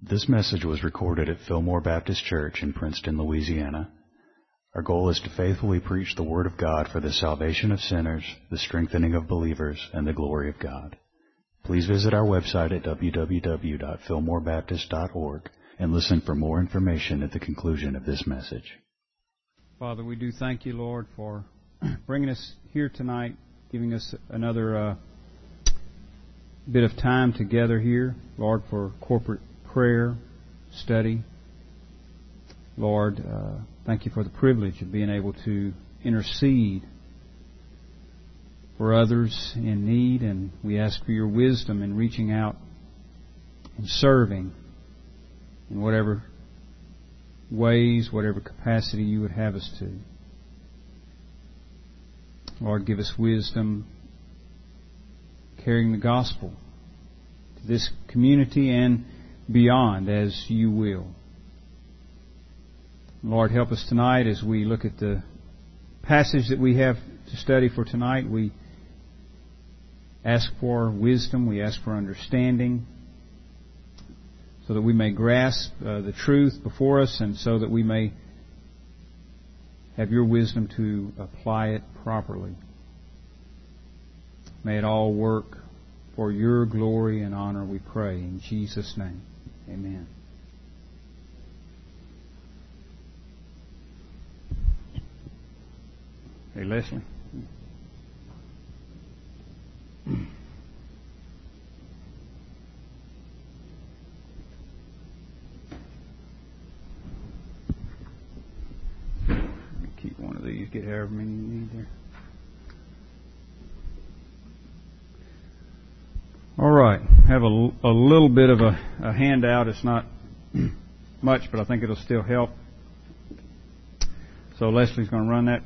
This message was recorded at Fillmore Baptist Church in Princeton, Louisiana. Our goal is to faithfully preach the Word of God for the salvation of sinners, the strengthening of believers, and the glory of God. Please visit our website at www.fillmorebaptist.org and listen for more information at the conclusion of this message. Father, we do thank you, Lord, for bringing us here tonight, giving us another uh, bit of time together here, Lord, for corporate prayer, study. Lord, uh, thank you for the privilege of being able to intercede for others in need, and we ask for your wisdom in reaching out and serving in whatever ways, whatever capacity you would have us to. Lord, give us wisdom carrying the gospel to this community and beyond as you will. Lord, help us tonight as we look at the passage that we have to study for tonight. We ask for wisdom, we ask for understanding, so that we may grasp uh, the truth before us and so that we may have your wisdom to apply it properly. May it all work for your glory and honor, we pray. In Jesus' name, amen. Hey, Leslie. Keep one of these, get however many you need there. All right, have a, a little bit of a, a handout. It's not much, but I think it'll still help. So Leslie's going to run that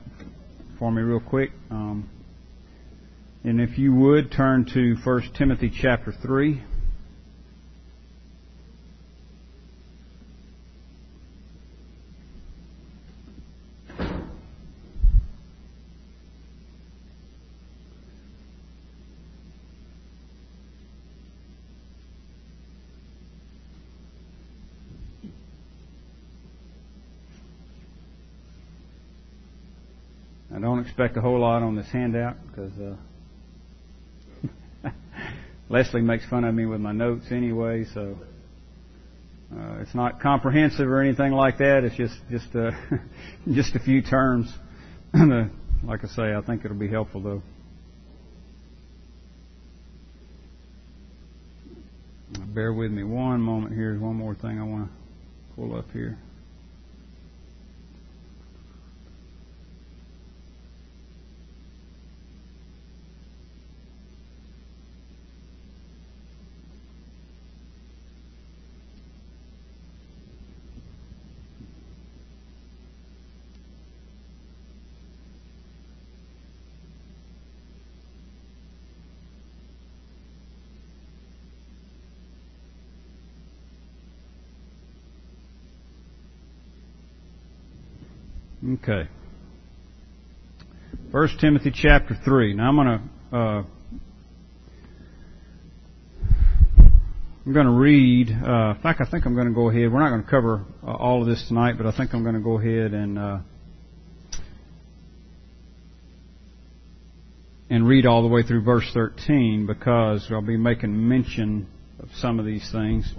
for me real quick. Um, and if you would turn to 1 Timothy chapter 3. I don't expect a whole lot on this handout because uh, Leslie makes fun of me with my notes anyway, so uh, it's not comprehensive or anything like that. It's just just uh, just a few terms. like I say, I think it'll be helpful though. Bear with me one moment. Here's one more thing I want to pull up here. Okay. First Timothy chapter three. Now I'm going to uh, I'm going to read. Uh, in fact, I think I'm going to go ahead. We're not going to cover uh, all of this tonight, but I think I'm going to go ahead and uh, and read all the way through verse 13 because I'll be making mention of some of these things,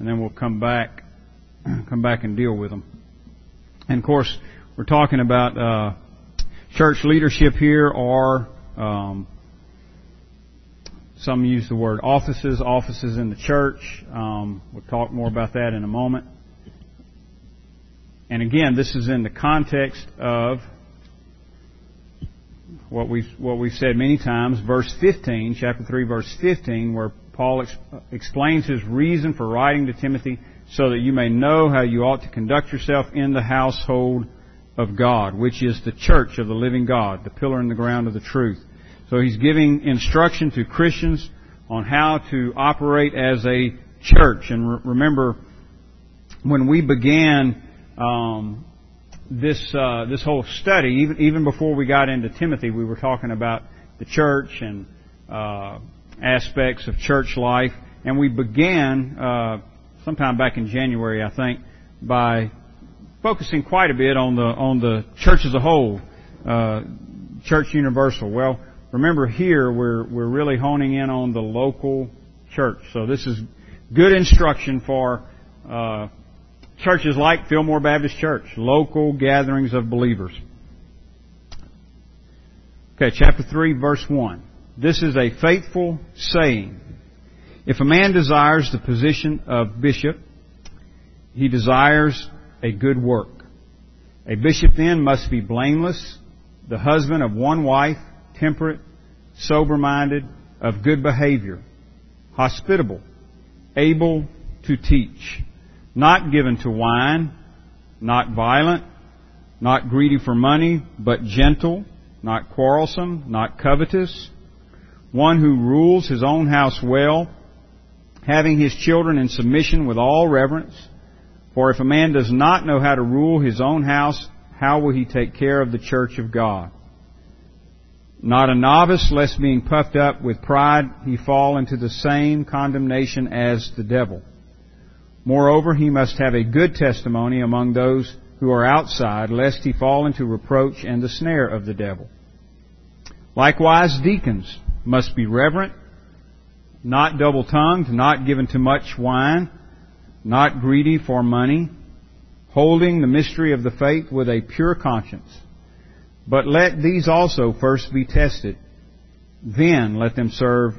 and then we'll come back come back and deal with them. And of course, we're talking about uh, church leadership here, or um, some use the word offices, offices in the church. Um, we'll talk more about that in a moment. And again, this is in the context of what we've what we've said many times, verse 15, chapter 3, verse 15, where Paul ex- explains his reason for writing to Timothy, so that you may know how you ought to conduct yourself in the household of God, which is the church of the living God, the pillar and the ground of the truth. So he's giving instruction to Christians on how to operate as a church. And re- remember, when we began um, this uh, this whole study, even even before we got into Timothy, we were talking about the church and uh, aspects of church life, and we began uh, sometime back in January, I think, by focusing quite a bit on the on the church as a whole, uh, church universal. Well, remember here we're we're really honing in on the local church. So this is good instruction for uh, churches like Fillmore Baptist Church, local gatherings of believers. Okay, chapter 3, verse 1. This is a faithful saying. If a man desires the position of bishop, he desires a good work. A bishop then must be blameless, the husband of one wife, temperate, sober-minded, of good behavior, hospitable, able to teach, not given to wine, not violent, not greedy for money, but gentle, not quarrelsome, not covetous, one who rules his own house well, having his children in submission with all reverence. For if a man does not know how to rule his own house, how will he take care of the church of God? Not a novice, lest being puffed up with pride he fall into the same condemnation as the devil. Moreover, he must have a good testimony among those who are outside, lest he fall into reproach and the snare of the devil. Likewise, deacons must be reverent, not double tongued, not given to much wine, not greedy for money, holding the mystery of the faith with a pure conscience. But let these also first be tested. Then let them serve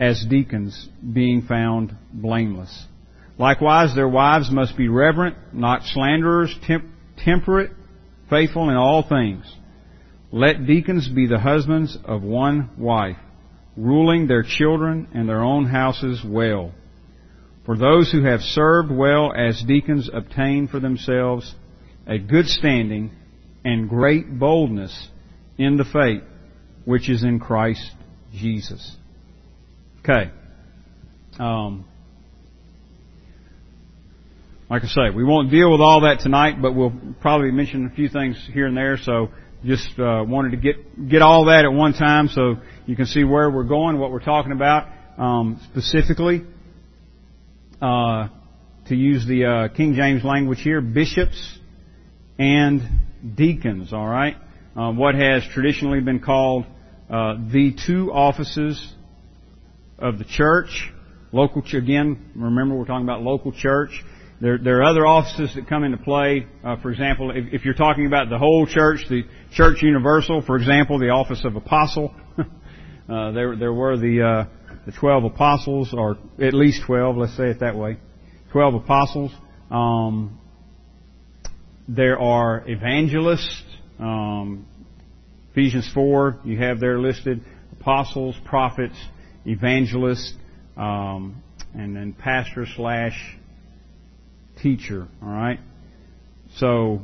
as deacons, being found blameless. Likewise, their wives must be reverent, not slanderers, temp- temperate, faithful in all things. Let deacons be the husbands of one wife, ruling their children and their own houses well. For those who have served well as deacons obtain for themselves a good standing and great boldness in the faith which is in Christ Jesus. Okay. Um, like I say, we won't deal with all that tonight, but we'll probably mention a few things here and there. So just uh, wanted to get get all that at one time, so you can see where we're going, what we're talking about um, specifically. Uh, to use the uh, King James language here, bishops and deacons. All right, uh, what has traditionally been called uh, the two offices of the church. Local, again, remember we're talking about local church. There, there are other offices that come into play. Uh, for example, if, if, you're talking about the whole church, the church universal, for example, the office of apostle. uh, there, there were the the twelve apostles, or at least twelve. Let's say it that way. Twelve apostles. Um, there are evangelists. Um, Ephesians four, you have there listed apostles, prophets, evangelists, um, and then pastor slash teacher. All right. So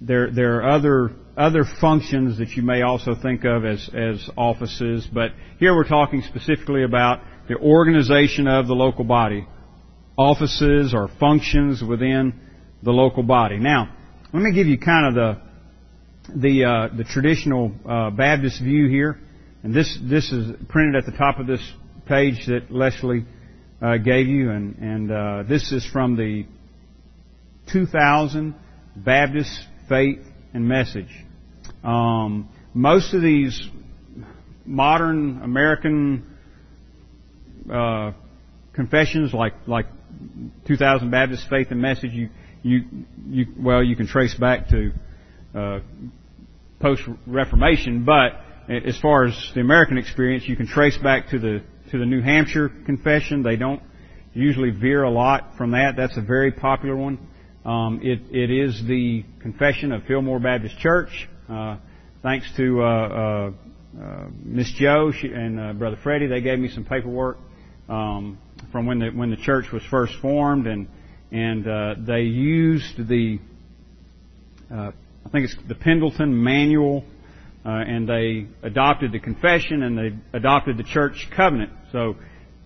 there there are other other functions that you may also think of as as offices, but here we're talking specifically about the organization of the local body, offices or functions within the local body. Now, let me give you kind of the the uh, the traditional uh, Baptist view here, and this this is printed at the top of this page that Leslie uh, gave you, and, and uh, this is from the 2000 Baptist Faith and Message. Um, most of these modern American uh, confessions, like like 2000 Baptist Faith and Message, you you you well, you can trace back to uh, post Reformation, but as far as the American experience, you can trace back to the to the New Hampshire Confession. They don't usually veer a lot from that. That's a very popular one. Um, it, it is the confession of Fillmore Baptist Church. Uh, thanks to uh, uh, uh Miss Joe she, and uh, Brother Freddie, they gave me some paperwork um, from when the when the church was first formed, and and uh, they used the I think it's the Pendleton Manual and they adopted the confession and they adopted the church covenant. So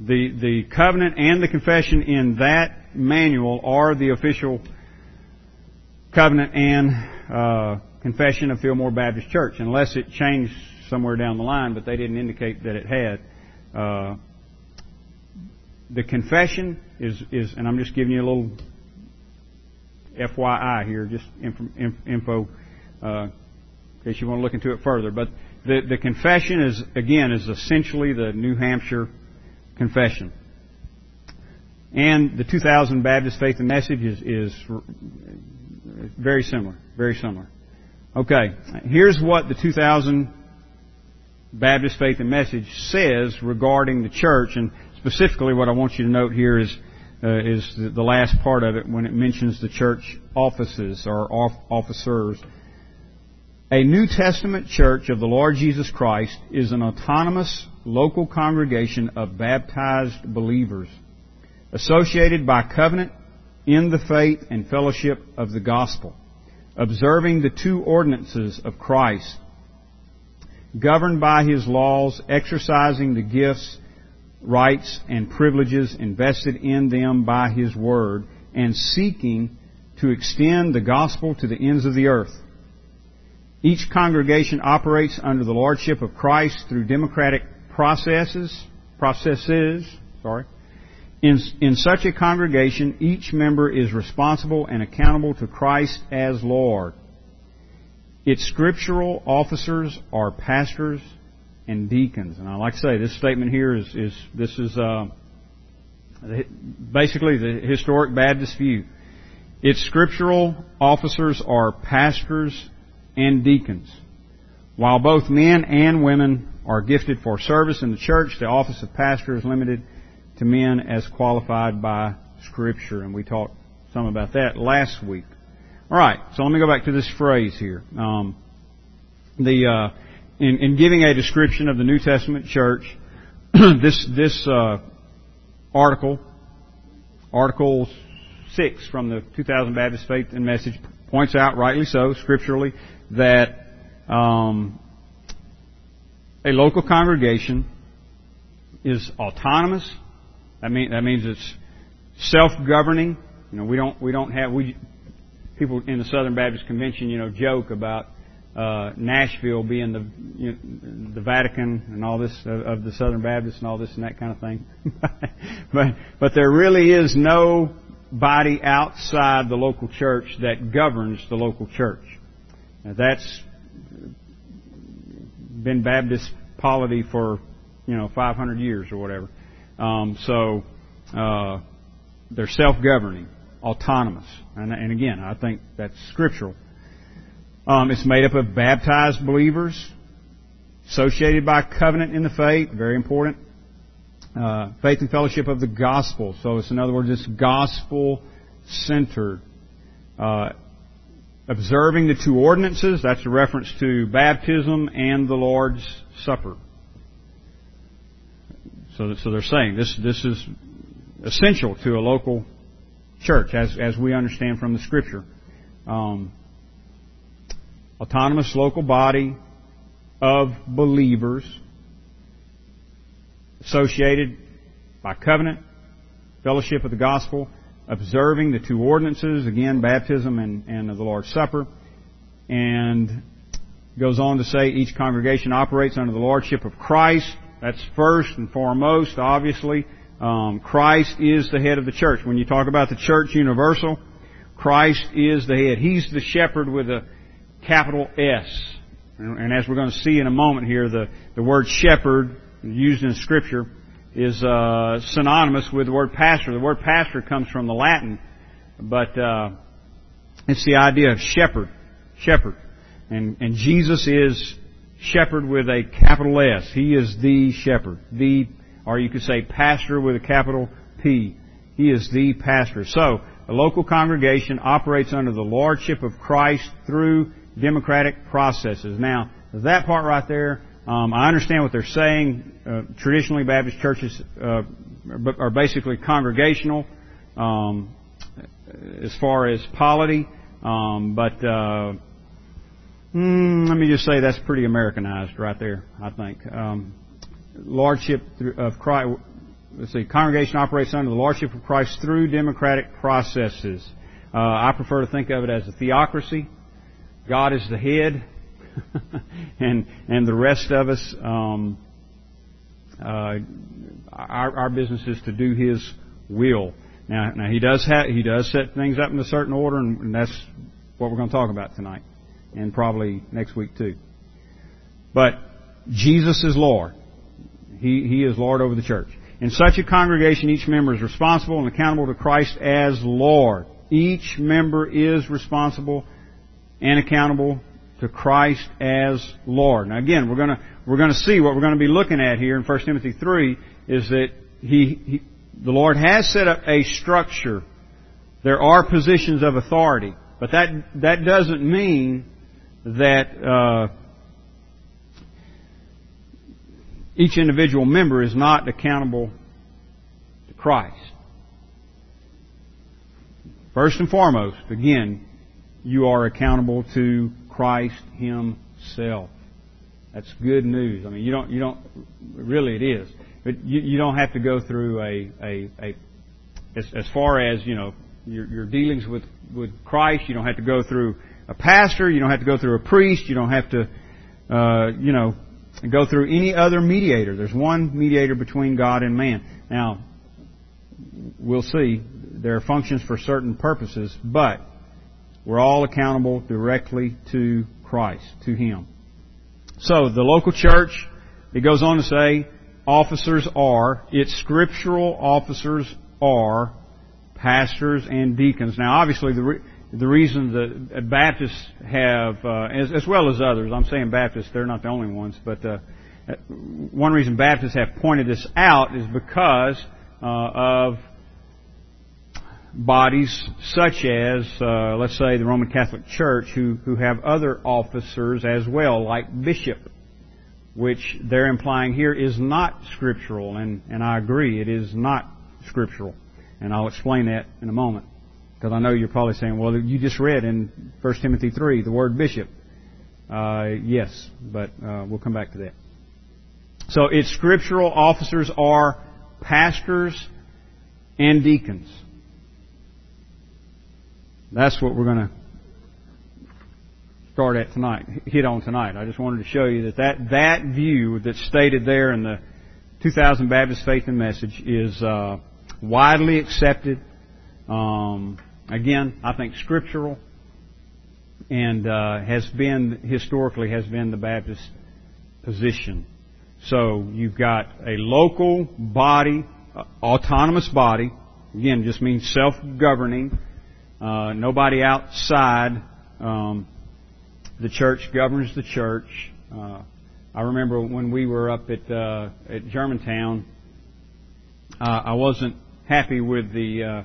the the covenant and the confession in that manual are the official covenant and uh, confession of Fillmore Baptist Church, unless it changed somewhere down the line, but they didn't indicate that it had. Uh, the confession is, is, and I'm just giving you a little FYI here, just info, uh, in case you want to look into it further. But the, the confession is, again, is essentially the New Hampshire Confession. And the 2000 Baptist Faith and Message is, is very similar, very similar. Okay, here's what the 2000 Baptist Faith and Message says regarding the church, and specifically what I want you to note here is uh, is the last part of it when it mentions the church offices or officers. A New Testament church of the Lord Jesus Christ is an autonomous local congregation of baptized believers associated by covenant in the faith and fellowship of the gospel, observing the two ordinances of Christ, governed by his laws, exercising the gifts rights and privileges invested in them by His Word and seeking to extend the gospel to the ends of the earth. Each congregation operates under the lordship of Christ through democratic processes, processes, sorry. In, in such a congregation, each member is responsible and accountable to Christ as Lord. Its scriptural officers are pastors, and deacons. And I like to say this statement here is, is this is uh, basically the historic Baptist view. Its scriptural officers are pastors and deacons. While both men and women are gifted for service in the church, the office of pastor is limited to men as qualified by Scripture, and we talked some about that last week. All right, so let me go back to this phrase here. Um, the uh, in, in giving a description of the New Testament church, this this uh, article, Article six from the 2000 Baptist Faith and Message, points out, rightly so, scripturally, that um, a local congregation is autonomous. That mean that means it's self-governing. You know, we don't we don't have we people in the Southern Baptist Convention, you know, joke about uh, Nashville being the you know, the Vatican and all this of, of the Southern Baptists and all this and that kind of thing. but but there really is no body outside the local church that governs the local church. Now that's been Baptist polity for you know 500 years or whatever. Um, so uh, they're self-governing, autonomous, and, and again, I think that's scriptural. Um, it's made up of baptized believers, associated by covenant in the faith, very important. Uh, faith and fellowship of the gospel. So it's in other words, it's gospel centered. Uh, observing the two ordinances, that's a reference to baptism and the Lord's Supper. So, so they're saying this, this is essential to a local church as, as we understand from the scripture. Um, autonomous local body of believers associated by covenant, fellowship of the gospel, observing the two ordinances, again, baptism and, and the Lord's Supper, and goes on to say each congregation operates under the lordship of Christ. That's first and foremost, obviously. Um, Christ is the head of the church. When you talk about the church universal, Christ is the head. He's the shepherd with a capital S. And as we're going to see in a moment here, the, the word shepherd used in Scripture is uh, synonymous with the word pastor. The word pastor comes from the Latin, but uh, it's the idea of shepherd, shepherd, and and Jesus is shepherd with a capital S. He is the shepherd, the or you could say pastor with a capital P. He is the pastor. So a local congregation operates under the lordship of Christ through democratic processes. Now, that part right there, um, I understand what they're saying. Uh, traditionally, Baptist churches uh, are basically congregational um, as far as polity, um, but uh, mm, let me just say that's pretty Americanized right there. I think um, lordship of Christ. Let's see, congregation operates under the lordship of Christ through democratic processes. Uh, I prefer to think of it as a theocracy. God is the head, and and the rest of us um, Uh, our, our business is to do His will. Now, now He does have, He does set things up in a certain order, and, and that's what we're going to talk about tonight, and probably next week too. But Jesus is Lord. He, he is Lord over the church. In such a congregation, each member is responsible and accountable to Christ as Lord. Each member is responsible and accountable to Christ as Lord. Now again, we're gonna, we're gonna see what we're gonna be looking at here in 1 Timothy 3 is that he, he, the Lord has set up a structure. There are positions of authority. But that, that doesn't mean that, uh, each individual member is not accountable to Christ. First and foremost, again, you are accountable to Christ Himself. That's good news. I mean, you don't, you don't, really it is. But you, you don't have to go through a, a, a as, as far as, you know, your, your dealings with, with Christ, you don't have to go through a pastor, you don't have to go through a priest, you don't have to, uh, you know, go through any other mediator. There's one mediator between God and man. Now, we'll see. There are functions for certain purposes, but we're all accountable directly to Christ, to Him. So, the local church, it goes on to say, officers are, its scriptural officers are pastors and deacons. Now, obviously, the, re- the reason that Baptists have, uh, as, as, well as others, I'm saying Baptists, they're not the only ones, but uh, one reason Baptists have pointed this out is because uh, of bodies such as, uh, let's say, the Roman Catholic Church, who, who have other officers as well, like bishop, which they're implying here is not scriptural, and, and I agree, it is not scriptural. And I'll explain that in a moment. Because I know you're probably saying, well, you just read in 1 Timothy 3 the word bishop. Uh, yes, but uh, we'll come back to that. So its scriptural officers are pastors and deacons. That's what we're going to start at tonight, hit on tonight. I just wanted to show you that that, that view that's stated there in the 2000 Baptist Faith and Message is uh, widely accepted. Um, again, I think scriptural, and uh, has been historically has been the Baptist position. So you've got a local body, uh, autonomous body. Again, just means self-governing. Uh, nobody outside um, the church governs the church. Uh, I remember when we were up at uh, at Germantown, uh, I wasn't happy with the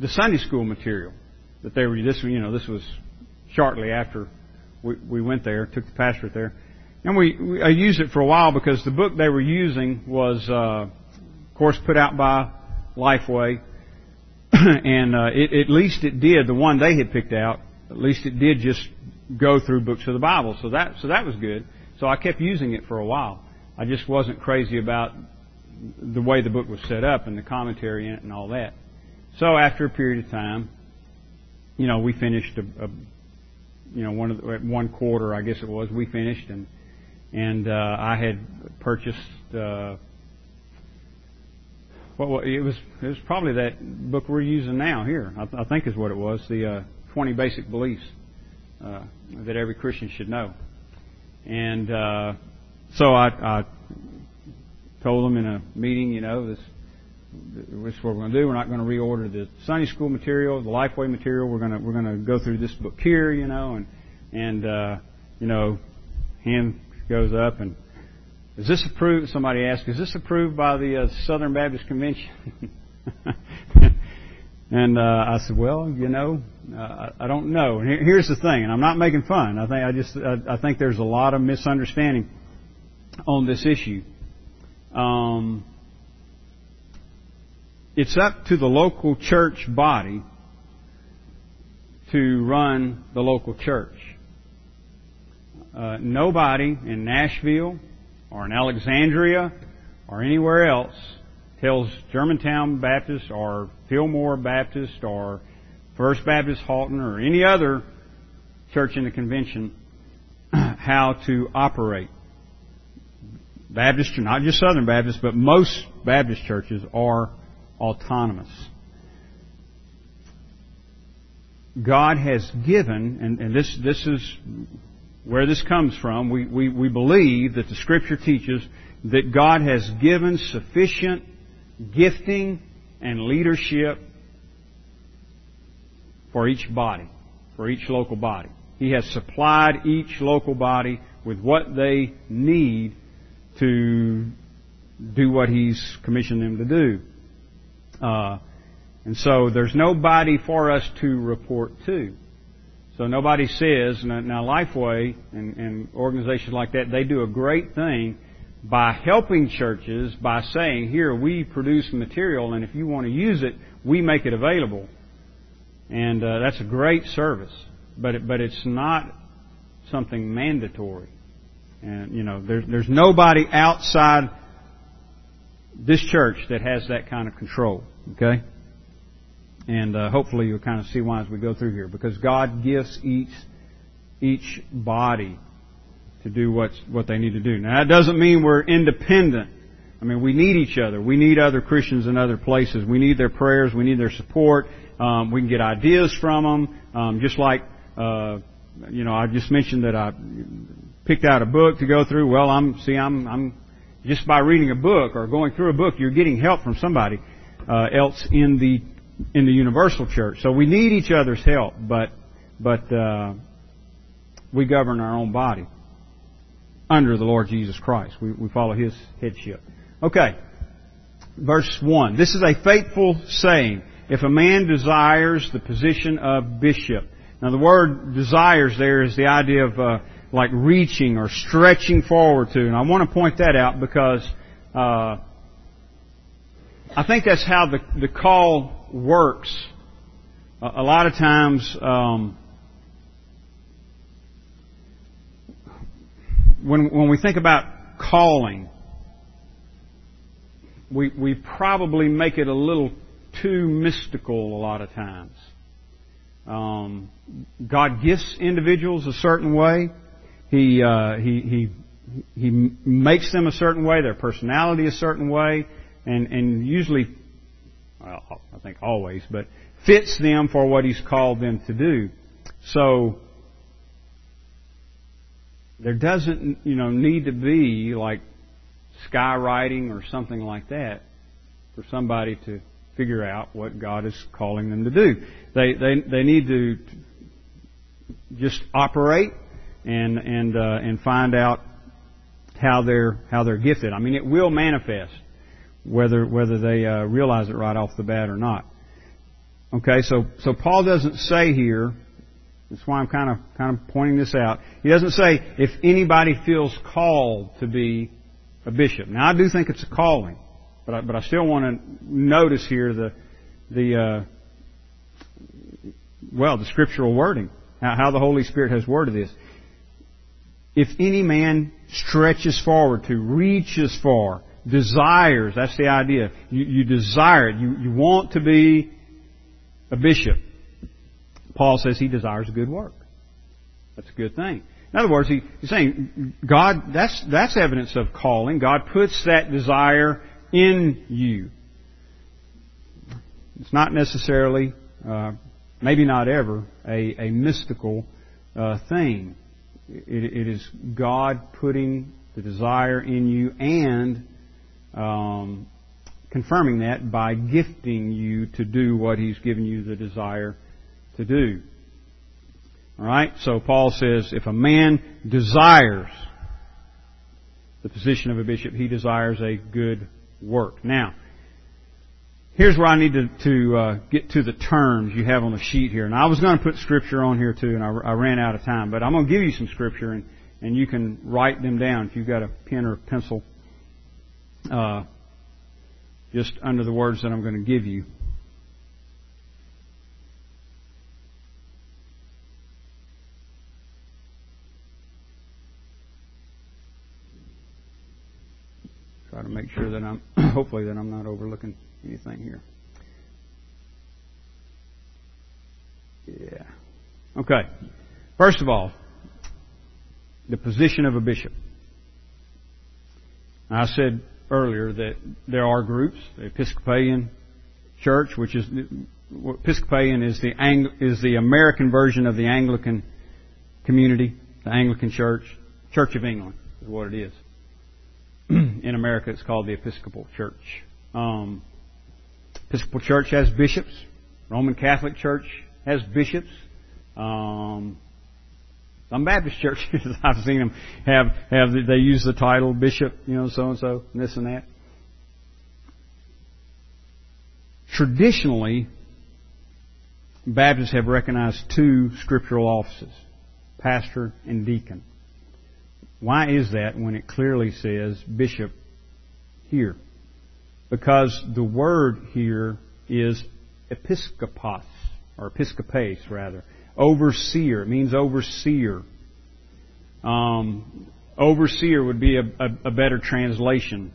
the Sunday school material that they were. This you know this was shortly after we, we went there, took the pastorate there, and we, we I used it for a while because the book they were using was, uh, of course, put out by Lifeway, and uh, it, at least it did the one they had picked out. At least it did just go through books of the Bible, so that so that was good. So I kept using it for a while. I just wasn't crazy about the way the book was set up and the commentary in it and all that. So after a period of time, you know, we finished a, a you know, one of the, one quarter, I guess it was, we finished and, and, uh, I had purchased, uh, well, it was, it was probably that book we're using now here, I, I think is what it was, the, uh, 20 basic beliefs, uh, that every Christian should know. And, uh, so I, I told them in a meeting, you know, this, this is what we're going to do. We're not going to reorder the Sunday school material, the Lifeway material. We're going to we're going to go through this book here, you know, and and uh, you know, hand goes up and is this approved? Somebody asked, is this approved by the uh, Southern Baptist Convention? and uh, I said, well, you know, uh, I don't know. And here's the thing, and I'm not making fun. I think I just I, I think there's a lot of misunderstanding on this issue. Um, it's up to the local church body to run the local church. Uh, nobody in Nashville or in Alexandria or anywhere else tells Germantown Baptist or Fillmore Baptist or First Baptist Haughton or any other church in the convention how to operate. Baptist, not just Southern Baptists, but most Baptist churches are autonomous. God has given, and, and this, this is where this comes from. We, we, we believe that the Scripture teaches that God has given sufficient gifting and leadership for each body, for each local body. He has supplied each local body with what they need to do what He's commissioned them to do. Uh, and so there's nobody for us to report to. So nobody says, now Lifeway and, and organizations like that, they do a great thing by helping churches by saying, here, we produce material and if you want to use it, we make it available. And uh, that's a great service. But, it, but it's not something mandatory. And, you know, there's, there's nobody outside this church that has that kind of control. Okay? And uh, hopefully you'll kind of see why as we go through here. Because God gives each, each body to do what's, what they need to do. Now that doesn't mean we're independent. I mean, we need each other. We need other Christians in other places. We need their prayers. We need their support. Um, we can get ideas from them. Um, just like, uh, you know, I just mentioned that I picked out a book to go through. Well, I'm, see, I'm, I'm, just by reading a book or going through a book, you're getting help from somebody, uh, else in the in the universal church. So we need each other's help, but but uh, we govern our own body under the Lord Jesus Christ. We, we follow His headship. Okay, verse one. This is a faithful saying. If a man desires the position of bishop. Now the word desires there is the idea of uh, like reaching or stretching forward to, and I want to point that out because uh, I think that's how the the call works, a lot of times, um, when when we think about calling, we we probably make it a little too mystical a lot of times. Um, God gifts individuals a certain way. He uh, he he he makes them a certain way, their personality a certain way, and and usually well, I think always, but fits them for what He's called them to do. So, there doesn't, you know, need to be like skywriting or something like that for somebody to figure out what God is calling them to do. They, they, they need to just operate and, and, uh, and find out how they're, how they're gifted. I mean, it will manifest whether whether they uh, realize it right off the bat or not. Okay, so so Paul doesn't say here. That's why I'm kind of kind of pointing this out. He doesn't say if anybody feels called to be a bishop. Now I do think it's a calling, but I, but I still want to notice here the the uh, well the scriptural wording how, how the Holy Spirit has worded this. If any man stretches forward to reaches for desires. That's the idea. You, you desire it. You, you want to be a bishop. Paul says he desires good work. That's a good thing. In other words, he, he's saying God. That's that's evidence of calling. God puts that desire in you. It's not necessarily, uh, maybe not ever, a, a mystical uh, thing. It, it is God putting the desire in you and um, confirming that by gifting you to do what He's given you the desire to do. Alright? So Paul says, if a man desires the position of a bishop, he desires a good work. Now, here's where I need to, to uh, get to the terms you have on the sheet here. And I was going to put scripture on here too, and I, I ran out of time. But I'm going to give you some scripture, and, and you can write them down if you've got a pen or a pencil uh, just under the words that I'm going to give you. Try to make sure that I'm, hopefully, that I'm not overlooking anything here. Yeah. Okay. First of all, the position of a bishop. I said earlier that there are groups, the Episcopalian Church, which is Episcopalian is the is the American version of the Anglican community, the Anglican Church, Church of England is what it is. In America, it's called the Episcopal Church. Um, Episcopal Church has bishops. Roman Catholic Church has bishops. Um, some Baptist churches I've seen them have have they use the title bishop, you know, so and so, and this and that. Traditionally, Baptists have recognized two scriptural offices, pastor and deacon. Why is that when it clearly says bishop here? Because the word here is episkopos, or episkopes rather. Overseer. It means overseer. Um, overseer would be a, a, a, better translation.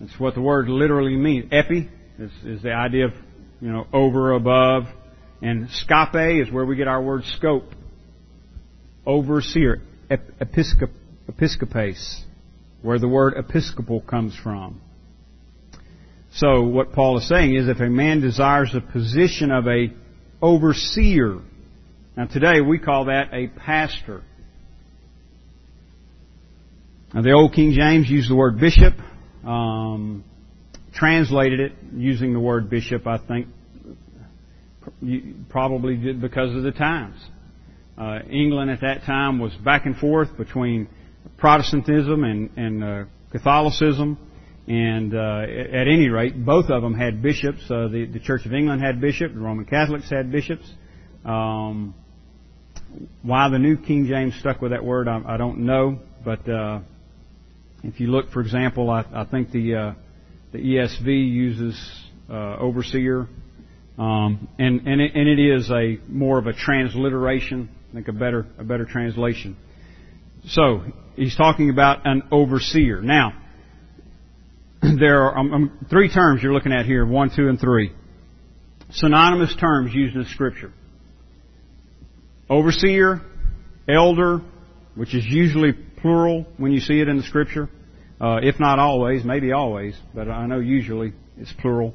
That's what the word literally means. Epi is, is the idea of, you know, over, above. And scope is where we get our word scope. Overseer. Episcop. Where the word episcopal comes from. So what Paul is saying is if a man desires the position of a overseer, now today we call that a pastor. Now the old King James used the word bishop, um, translated it using the word bishop, I think, probably because of the times. Uh, England at that time was back and forth between Protestantism and, and uh, Catholicism. And uh, at any rate, both of them had bishops. Uh, the, the Church of England had bishops. The Roman Catholics had bishops. Um, why the New King James stuck with that word, I, I don't know. But uh, if you look, for example, I, I think the uh, the ESV uses uh, overseer, um, and and it, and it is a more of a transliteration. I think a better a better translation. So he's talking about an overseer. Now, there are um, um, three terms you're looking at here: one, two, and three. Synonymous terms used in Scripture overseer, elder, which is usually plural when you see it in the scripture. Uh, if not always, maybe always, but I know usually it's plural.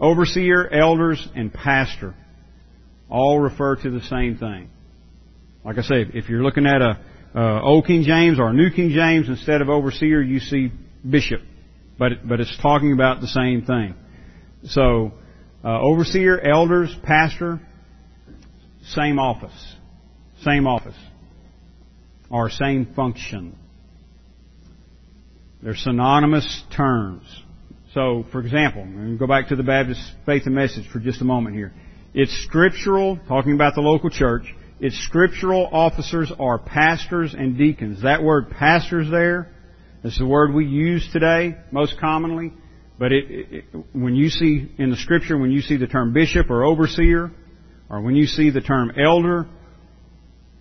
Overseer, elders, and pastor all refer to the same thing. Like I say, if you're looking at a uh, Old King James or a New King James, instead of overseer, you see bishop, but but it's talking about the same thing. So, uh, overseer, elders, pastor, same office. Same office. Or same function. They're synonymous terms. So, for example, and go back to the Baptist Faith and Message for just a moment here. It's scriptural, talking about the local church, its scriptural officers are pastors and deacons. That word pastors there is the word we use today most commonly. But it, it, when you see in the scripture, when you see the term bishop or overseer, or when you see the term elder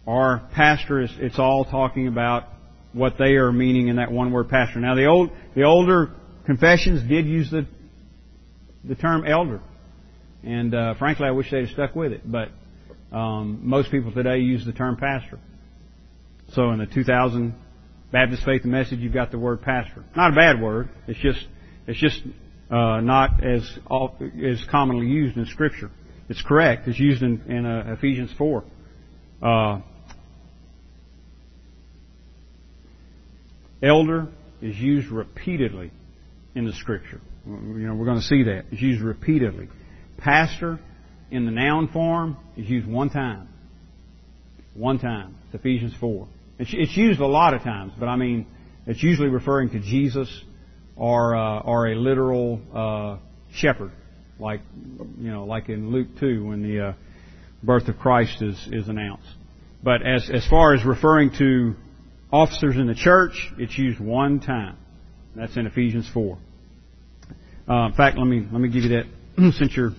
or pastor, it's, it's all talking about what they are meaning in that one word pastor. Now the old, the older confessions did use the, the term elder. And, uh, frankly, I wish they'd stuck with it. But, um, most people today use the term pastor. So in the 2000 Baptist Faith and Message, you've got the word pastor. Not a bad word. It's just, it's just, uh, not as, as commonly used in Scripture. It's correct. It's used in, in uh, Ephesians 4. Uh, elder is used repeatedly in the Scripture. You know, we're going to see that. It's used repeatedly. Pastor, in the noun form, is used one time. One time. It's Ephesians 4. It's, used a lot of times, but I mean, it's usually referring to Jesus or, uh, or a literal uh, shepherd like you know, like in Luke two when the uh, birth of Christ is is announced. But as as far as referring to officers in the church, it's used one time. That's in Ephesians four. Uh, in fact, let me let me give you that since you're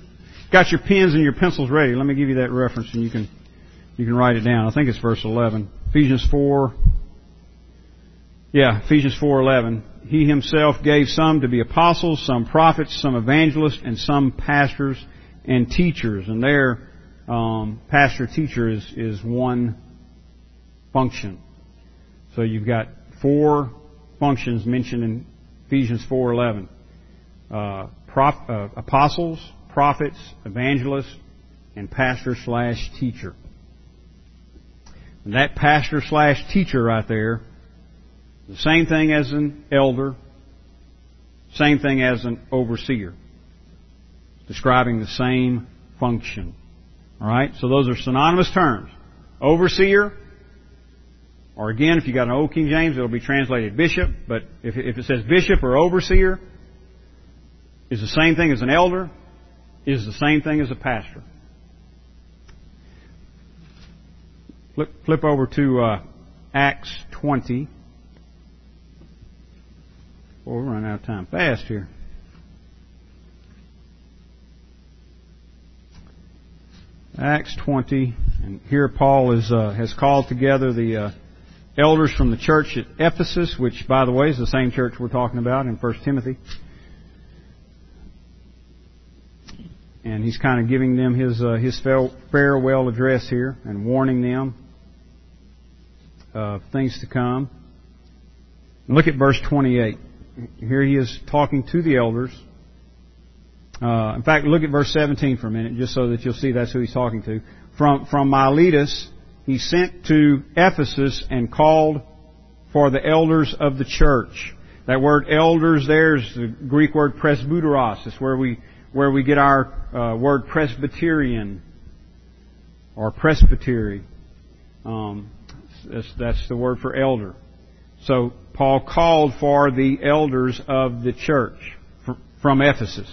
got your pens and your pencils ready. Let me give you that reference and you can you can write it down. I think it's verse eleven. Ephesians four. Yeah, Ephesians four eleven he himself gave some to be apostles, some prophets, some evangelists, and some pastors and teachers. And their um, pastor teacher is, is one function. So you've got four functions mentioned in Ephesians 4:11. Uh, prof, uh, apostles, prophets, evangelists, and pastor slash teacher. And that pastor slash teacher right there, the same thing as an elder, same thing as an overseer. Describing the same function. Alright? So those are synonymous terms. Overseer, or again, if you got an old King James, it'll be translated bishop, but if it says bishop or overseer, is the same thing as an elder, is the same thing as a pastor. Flip, flip over to uh, Acts 20. Oh, we're running out of time fast here. Acts 20, and here Paul is, uh, has called together the uh, elders from the church at Ephesus, which, by the way, is the same church we're talking about in 1 Timothy. And he's kind of giving them his uh, his farewell address here and warning them of things to come. look at verse 28. Here he is talking to the elders. Uh, in fact, look at verse 17 for a minute, just so that you'll see that's who he's talking to. From from Miletus, he sent to Ephesus and called for the elders of the church. That word elders there is the Greek word presbyteros. It's where we where we get our uh, word Presbyterian or presbytery. Um, that's, that's the word for elder. So Paul called for the elders of the church from Ephesus.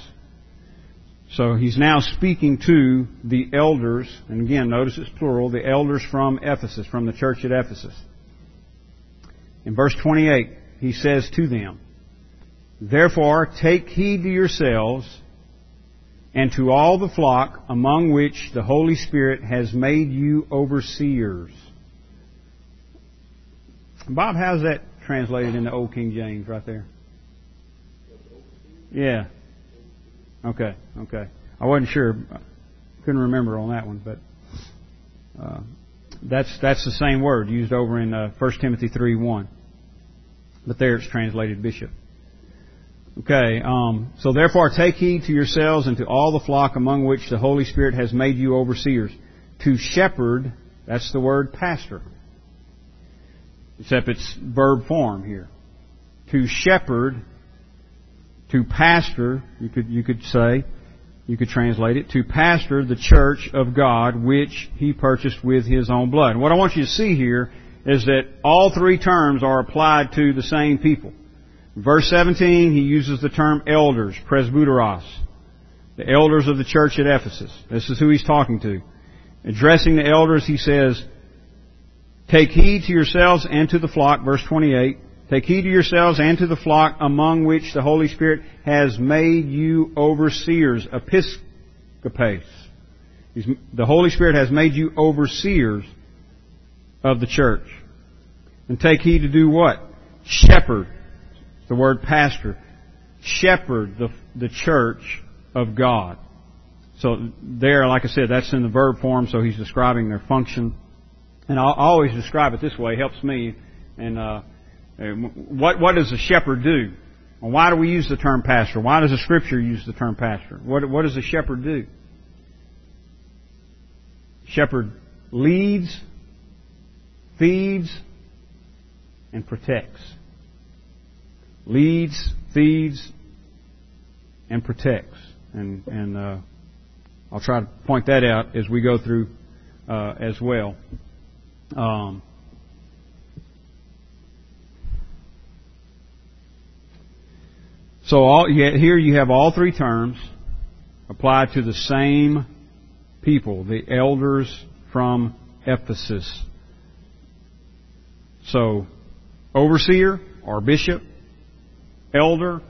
So he's now speaking to the elders, and again, notice it's plural, the elders from Ephesus, from the church at Ephesus. In verse 28, he says to them, Therefore, take heed to yourselves and to all the flock among which the Holy Spirit has made you overseers. Bob, how's that translated in the Old King James right there? Yeah. Okay, okay. I wasn't sure. Couldn't remember on that one, but uh, that's that's the same word used over in uh, 1 Timothy 3 1. But there it's translated bishop. Okay, um, so therefore take heed to yourselves and to all the flock among which the Holy Spirit has made you overseers. To shepherd, that's the word pastor. Except it's verb form here. To shepherd, to pastor, you could, you could say, you could translate it, to pastor the church of God which he purchased with his own blood. And what I want you to see here is that all three terms are applied to the same people. Verse 17, he uses the term elders, presbyteros. The elders of the church at Ephesus. This is who he's talking to. Addressing the elders, he says, Take heed to yourselves and to the flock, verse 28. Take heed to yourselves and to the flock among which the Holy Spirit has made you overseers, episkopes. The Holy Spirit has made you overseers of the church. And take heed to do what? Shepherd the word pastor, shepherd the, the church of God. So there, like I said, that's in the verb form, so he's describing their function. And I always describe it this way, it helps me. And uh, what what does a shepherd do? Well, why do we use the term pastor? Why does the Scripture use the term pastor? What what does a shepherd do? Shepherd leads, feeds, and protects leads, feeds, and protects. And, and uh, I'll try to point that out as we go through uh, as well. Um, so all, here you have all three terms applied to the same people, the elders from Ephesus. So, overseer or bishop, elder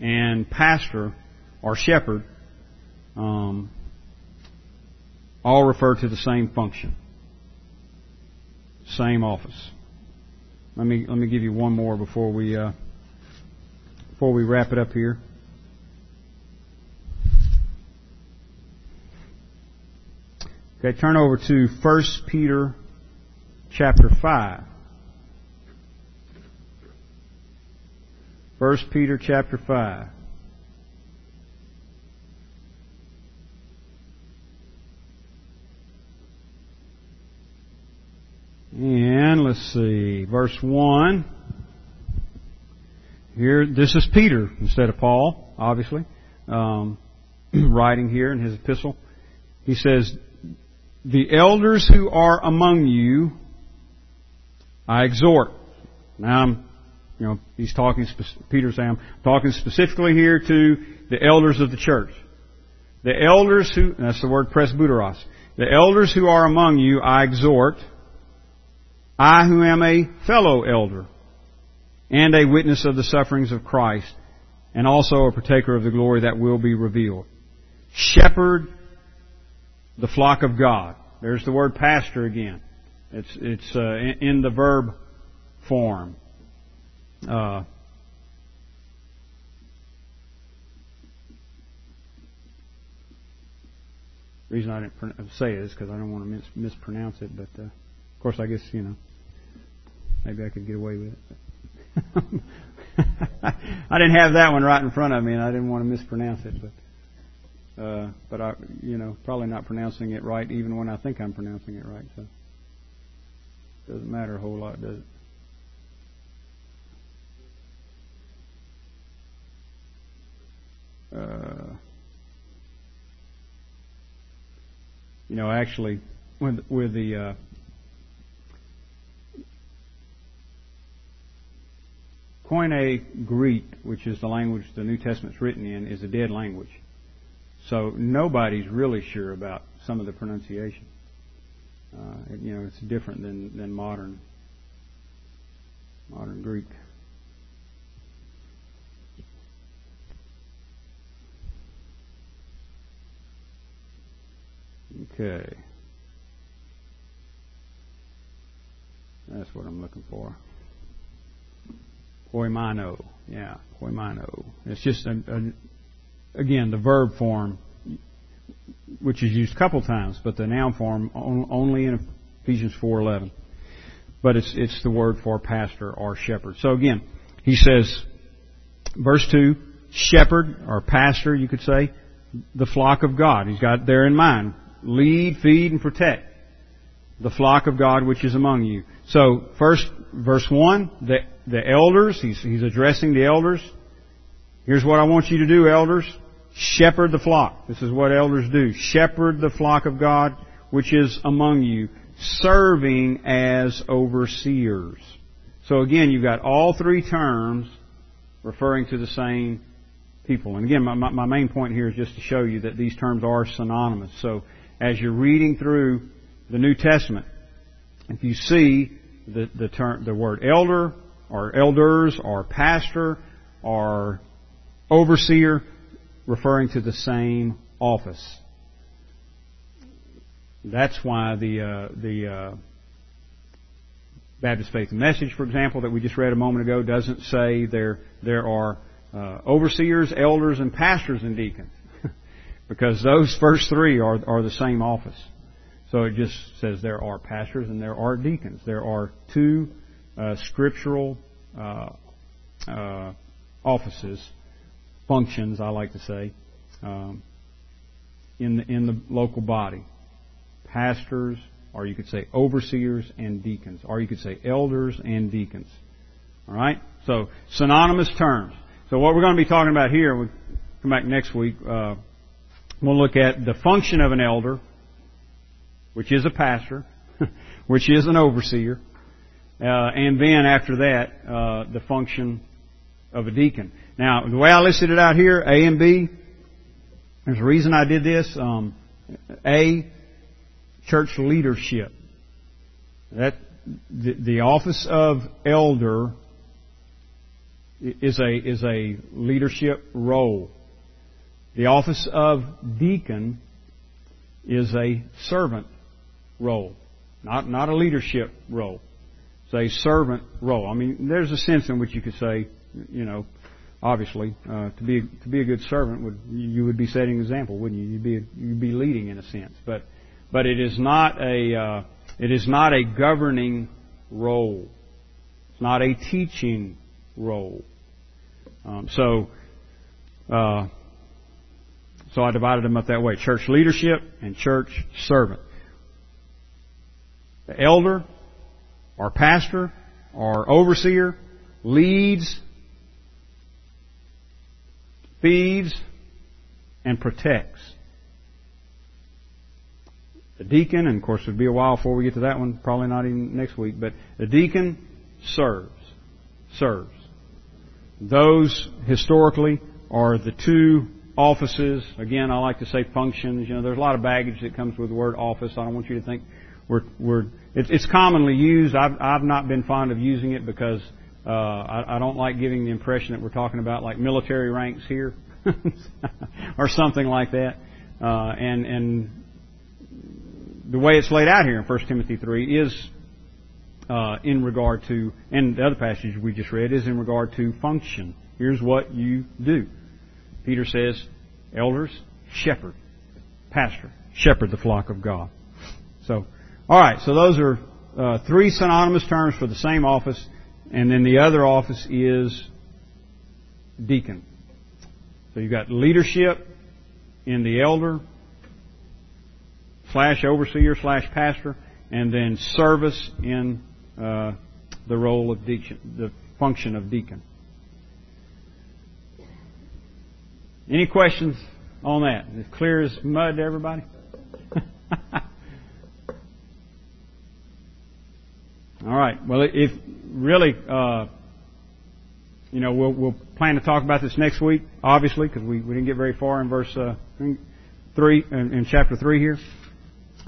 and pastor or shepherd um, all refer to the same function, same office. Let me let me give you one more before we uh, before we wrap it up here. Okay, turn over to 1 Peter chapter 5. 1 Peter chapter 5. And let's see, verse 1. Here, this is Peter instead of Paul, obviously, um, writing here in his epistle. He says, The elders who are among you, I exhort. Now, I'm, you know, he's talking, Peter saying, I'm talking specifically here to the elders of the church. The elders who, that's the word presbyteros. The elders who are among you, I exhort, I who am a fellow elder and a witness of the sufferings of Christ and also a partaker of the glory that will be revealed. Shepherd the flock of God. There's the word pastor again. It's, it's uh, in, the verb form. Uh, reason I didn't say it is because I don't want to mis- mispronounce it, but uh, of course I guess, you know, Maybe I could get away with it. I didn't have that one right in front of me, and I didn't want to mispronounce it. But, uh, but I, you know, probably not pronouncing it right, even when I think I'm pronouncing it right. So, doesn't matter a whole lot, does it? Uh, you know, actually, with with the uh, Koine Greek, which is the language the New Testament's written in, is a dead language. So nobody's really sure about some of the pronunciation. Uh, you know, it's different than, than modern modern Greek. Okay. That's what I'm looking for. Poimano. Yeah, poimano. It's just, a, a, again, the verb form, which is used a couple times, but the noun form only in Ephesians 4.11. But it's, it's the word for pastor or shepherd. So again, he says, verse 2, shepherd or pastor, you could say, the flock of God. He's got there in mind. Lead, feed, and protect the flock of God which is among you. So, first, verse 1, the, the elders, he's, he's addressing the elders. Here's what I want you to do, elders. Shepherd the flock. This is what elders do. Shepherd the flock of God which is among you, serving as overseers. So again, you've got all three terms referring to the same people. And again, my, my main point here is just to show you that these terms are synonymous. So as you're reading through the New Testament, if you see the, the term, the word elder, or elders, or pastor, or overseer, referring to the same office. That's why the uh, the uh, Baptist Faith Message, for example, that we just read a moment ago, doesn't say there there are uh, overseers, elders, and pastors and deacons, because those first three are are the same office. So it just says there are pastors and there are deacons. There are two uh, scriptural uh, uh, offices, functions, I like to say, um, in the in the local body. Pastors, or you could say overseers and deacons, or you could say elders and deacons. All right. So synonymous terms. So what we're going to be talking about here, we'll come back next week. Uh, we'll look at the function of an elder which is a pastor, which is an overseer, uh, and then after that, uh, the function of a deacon. Now, the way I listed it out here, A and B, there's a reason I did this. Um, a, church leadership. That the, the office of elder is a is a leadership role. The office of deacon is a servant role, not not a leadership role. It's a servant role. I mean, there's a sense in which you could say, you know, obviously, uh, to be to be a good servant would you would be setting an example, wouldn't you? You'd be you'd be leading in a sense, but but it is not a uh, it is not a governing role. It's not a teaching role. Um, so, uh, so I divided them up that way: church leadership and church servant. The elder, or pastor, or overseer leads, feeds, and protects. The deacon, and of course it'll be a while before we get to that one, probably not even next week, but the deacon serves. Serves. Those historically are the two offices. Again, I like to say functions. You know, there's a lot of baggage that comes with the word office. I don't want you to think we're, we're it's, it's commonly used. I've, I've not been fond of using it because uh, I, I don't like giving the impression that we're talking about like military ranks here or something like that. Uh, and and the way it's laid out here in 1 Timothy 3 is uh, in regard to, and the other passage we just read is in regard to function. Here's what you do. Peter says, elders, shepherd, pastor, shepherd the flock of God. So, all right. So those are uh, three synonymous terms for the same office, and then the other office is deacon. So you've got leadership in the elder slash overseer slash pastor, and then service in uh, the role of deacon, the function of deacon. Any questions on that? As clear as mud to everybody? All right. Well, if really, uh, you know, we'll, we'll plan to talk about this next week, obviously, because we, we didn't get very far in verse uh, three in, in chapter three here.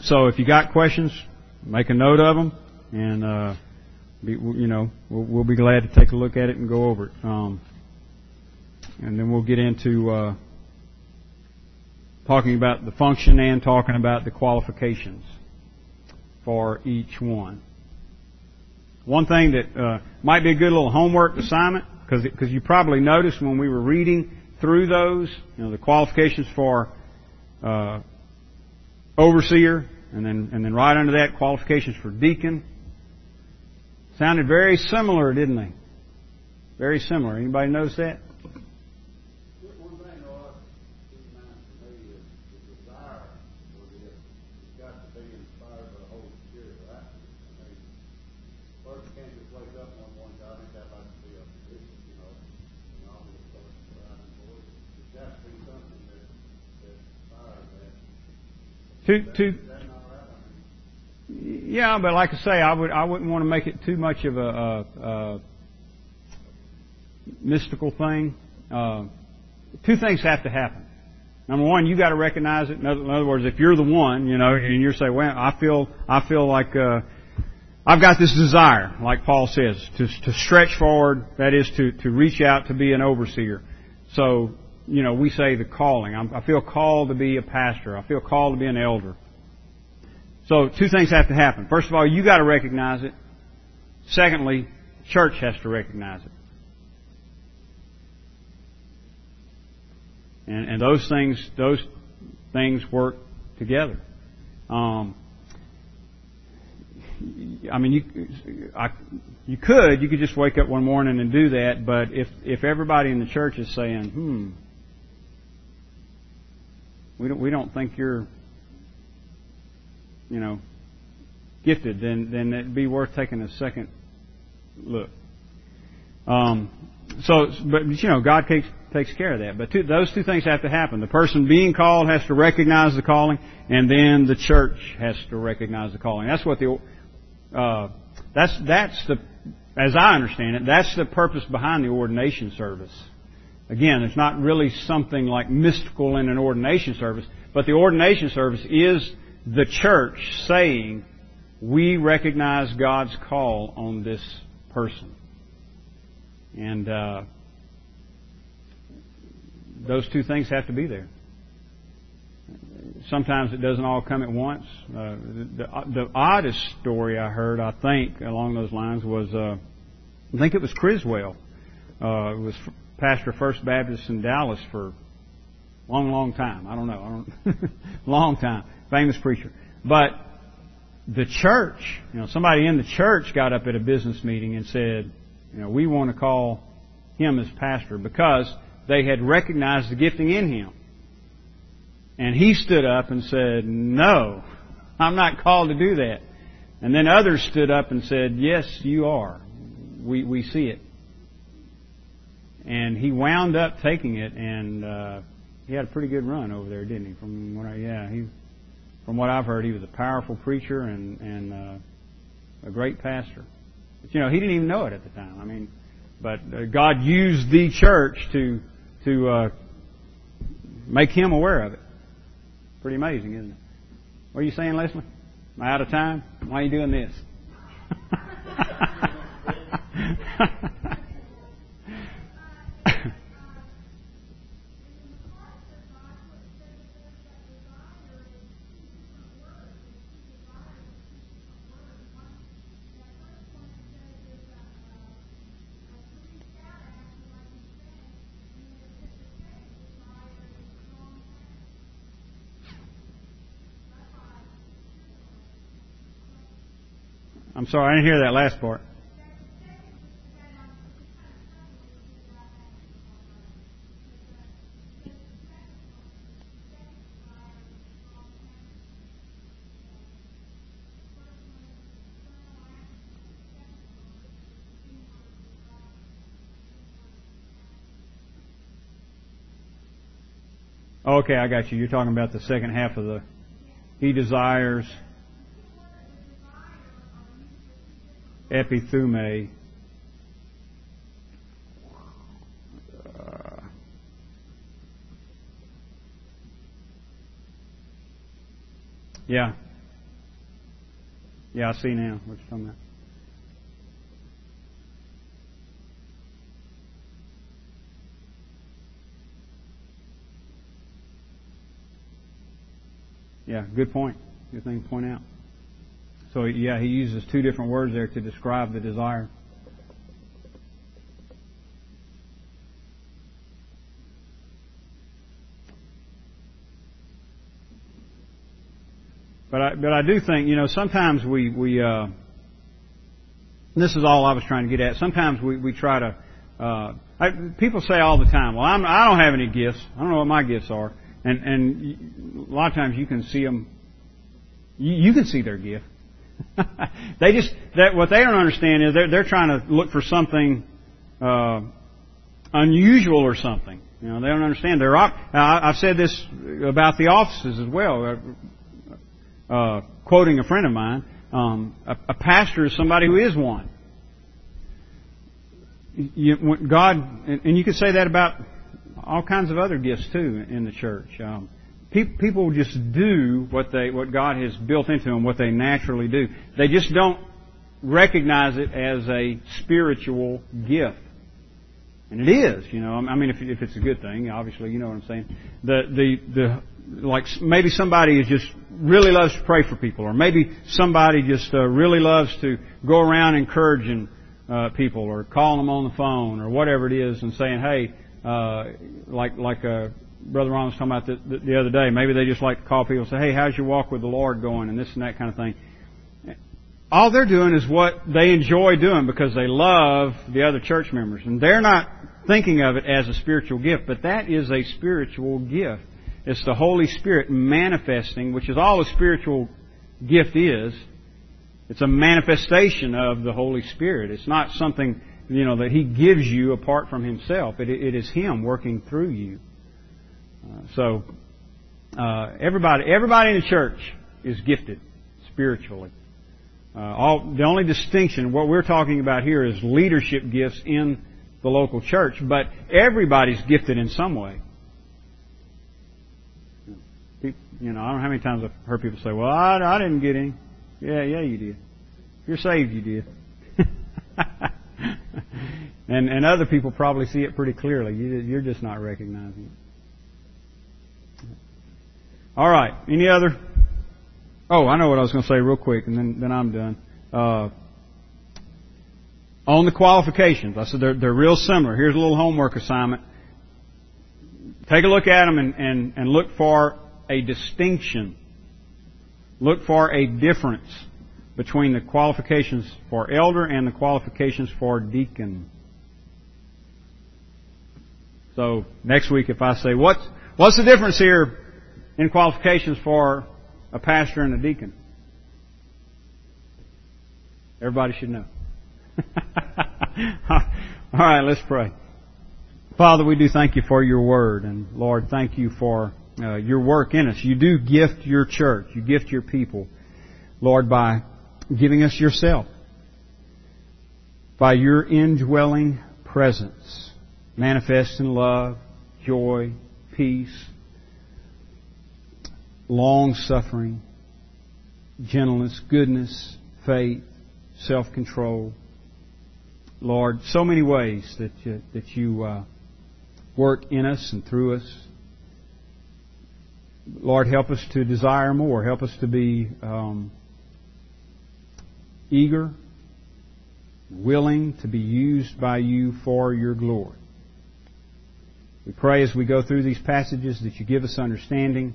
So if you got questions, make a note of them, and uh, be, you know we'll, we'll, be glad to take a look at it and go over it. Um, and then we'll get into uh, talking about the function and talking about the qualifications for each one. One thing that uh, might be a good little homework assignment, because you probably noticed when we were reading through those, you know, the qualifications for uh, overseer, and then and then right under that qualifications for deacon. Sounded very similar, didn't they? Very similar. Anybody notice that? Two, two. Yeah, but like I say, I would I wouldn't want to make it too much of a, a, a mystical thing. Uh, two things have to happen. Number one, you got to recognize it. In other, in other, words, if you're the one, you know, and you're saying, "Well, I feel I feel like uh, I've got this desire," like Paul says, to to stretch forward. That is to to reach out to be an overseer. So you know, we say the calling. I'm, I feel called to be a pastor. I feel called to be an elder. So two things have to happen. First of all, you got to recognize it. Secondly, church has to recognize it. And, and those things, those things work together. Um, I mean, you, I, you could, you could just wake up one morning and do that, but if, if everybody in the church is saying, hmm, we don't, we don't think you're, you know, gifted, then, then it'd be worth taking a second look. Um, so, but you know, God takes takes care of that. But two, those two things have to happen. The person being called has to recognize the calling, and then the church has to recognize the calling. That's what the uh, that's that's the as I understand it, that's the purpose behind the ordination service. Again, it's not really something like mystical in an ordination service, but the ordination service is the church saying, we recognize God's call on this person. And uh, those two things have to be there. Sometimes it doesn't all come at once. Uh, the, the, oddest story I heard, I think, along those lines was, uh, I think it was Criswell. Uh, it was pastor First Baptist in Dallas for a long, long time. I don't know. I don't long time. Famous preacher. But the church, you know, somebody in the church got up at a business meeting and said, you know, we want to call him as pastor because they had recognized the gifting in him. And he stood up and said, No, I'm not called to do that. And then others stood up and said, Yes, you are. We, we see it. And he wound up taking it, and uh, he had a pretty good run over there, didn't he? From what I, yeah, he, from what I've heard, he was a powerful preacher and and uh, a great pastor. But you know, he didn't even know it at the time. I mean, but uh, God used the church to to uh, make him aware of it. Pretty amazing, isn't it? What are you saying, Leslie? Am I out of time? Why are you doing this? I'm sorry, I didn't hear that last part. Okay, I got you. You're talking about the second half of the He desires epithume. Uh, yeah. Yeah, I see now what you're talking about. Yeah, good point. Good thing to point out. So yeah, he uses two different words there to describe the desire. But I, but I do think you know sometimes we we uh, this is all I was trying to get at. Sometimes we we try to uh, I, people say all the time, well I'm I don't have any gifts. I don't know what my gifts are, and and a lot of times you can see them. You, you can see their gift. they just that what they don't understand is they're they're trying to look for something uh, unusual or something. You know, they don't understand. They're I've said this about the offices as well. Uh, uh, quoting a friend of mine, um, a, a pastor is somebody who is one. You, God, and you could say that about all kinds of other gifts too in the church. Um, people just do what they what God has built into them, what they naturally do. They just don't recognize it as a spiritual gift. And it is, you know. I mean, if, if it's a good thing, obviously, you know what I'm saying. The the the like maybe somebody is just really loves to pray for people, or maybe somebody just uh, really loves to go around encouraging uh, people, or calling them on the phone, or whatever it is, and saying, hey, uh, like like a Brother Ron was talking about the, the, the other day. Maybe they just like to call people and say, hey, how's your walk with the Lord going? And this and that kind of thing. All they're doing is what they enjoy doing because they love the other church members. And they're not thinking of it as a spiritual gift, but that is a spiritual gift. It's the Holy Spirit manifesting, which is all a spiritual gift is. It's a manifestation of the Holy Spirit. It's not something, you know, that He gives you apart from Himself. it, it is Him working through you. So uh, everybody, everybody in the church is gifted spiritually. Uh, all, the only distinction, what we're talking about here, is leadership gifts in the local church, but everybody's gifted in some way. You know, I don't know how many times I've heard people say, "Well, I, I didn't get any." Yeah, yeah, you did. You're saved, you did. and and other people probably see it pretty clearly. You, you're just not recognizing it. All right. Any other? Oh, I know what I was going to say real quick, and then then I'm done. Uh, on the qualifications, I said they're they're real similar. Here's a little homework assignment. Take a look at them and, and, and look for a distinction. Look for a difference between the qualifications for elder and the qualifications for deacon. So next week, if I say what's what's the difference here in qualifications for a pastor and a deacon, everybody should know. All right, let's pray. Father, we do thank you for your word, and Lord, thank you for uh, your work in us. You do gift your church, you gift your people, Lord, by giving us yourself, by your indwelling presence, manifest in love, joy, peace, long suffering, gentleness, goodness, faith, self control. Lord, so many ways that you, that you uh, work in us and through us. Lord, help us to desire more. Help us to be um, eager, willing to be used by you for your glory. We pray as we go through these passages that you give us understanding,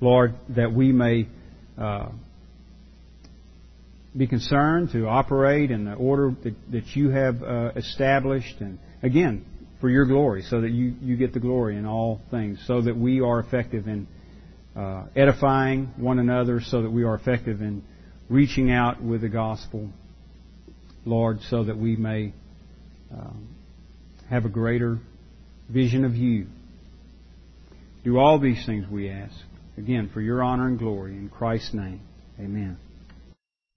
Lord, that we may uh, be concerned to operate in the order that, that you have uh, established, and again, for your glory, so that you, you get the glory in all things, so that we are effective in uh, edifying one another, so that we are effective in reaching out with the gospel, Lord, so that we may um, have a greater vision of you. Do all these things we ask, again, for your honor and glory, in Christ's name. Amen.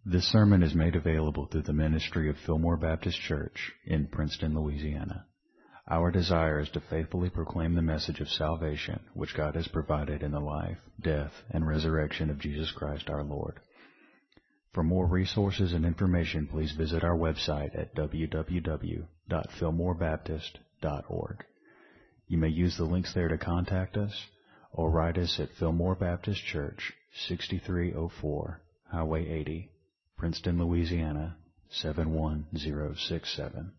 This sermon is made available through the ministry of Fillmore Baptist Church in Princeton, Louisiana. Our desire is to faithfully proclaim the message of salvation which God has provided in the life, death, and resurrection of Jesus Christ our Lord. For more resources and information, please visit our website at www.fillmorebaptist.org. You may use the links there to contact us or write us at Fillmore Baptist Church, 6304 Highway 80, Princeton, Louisiana 71067.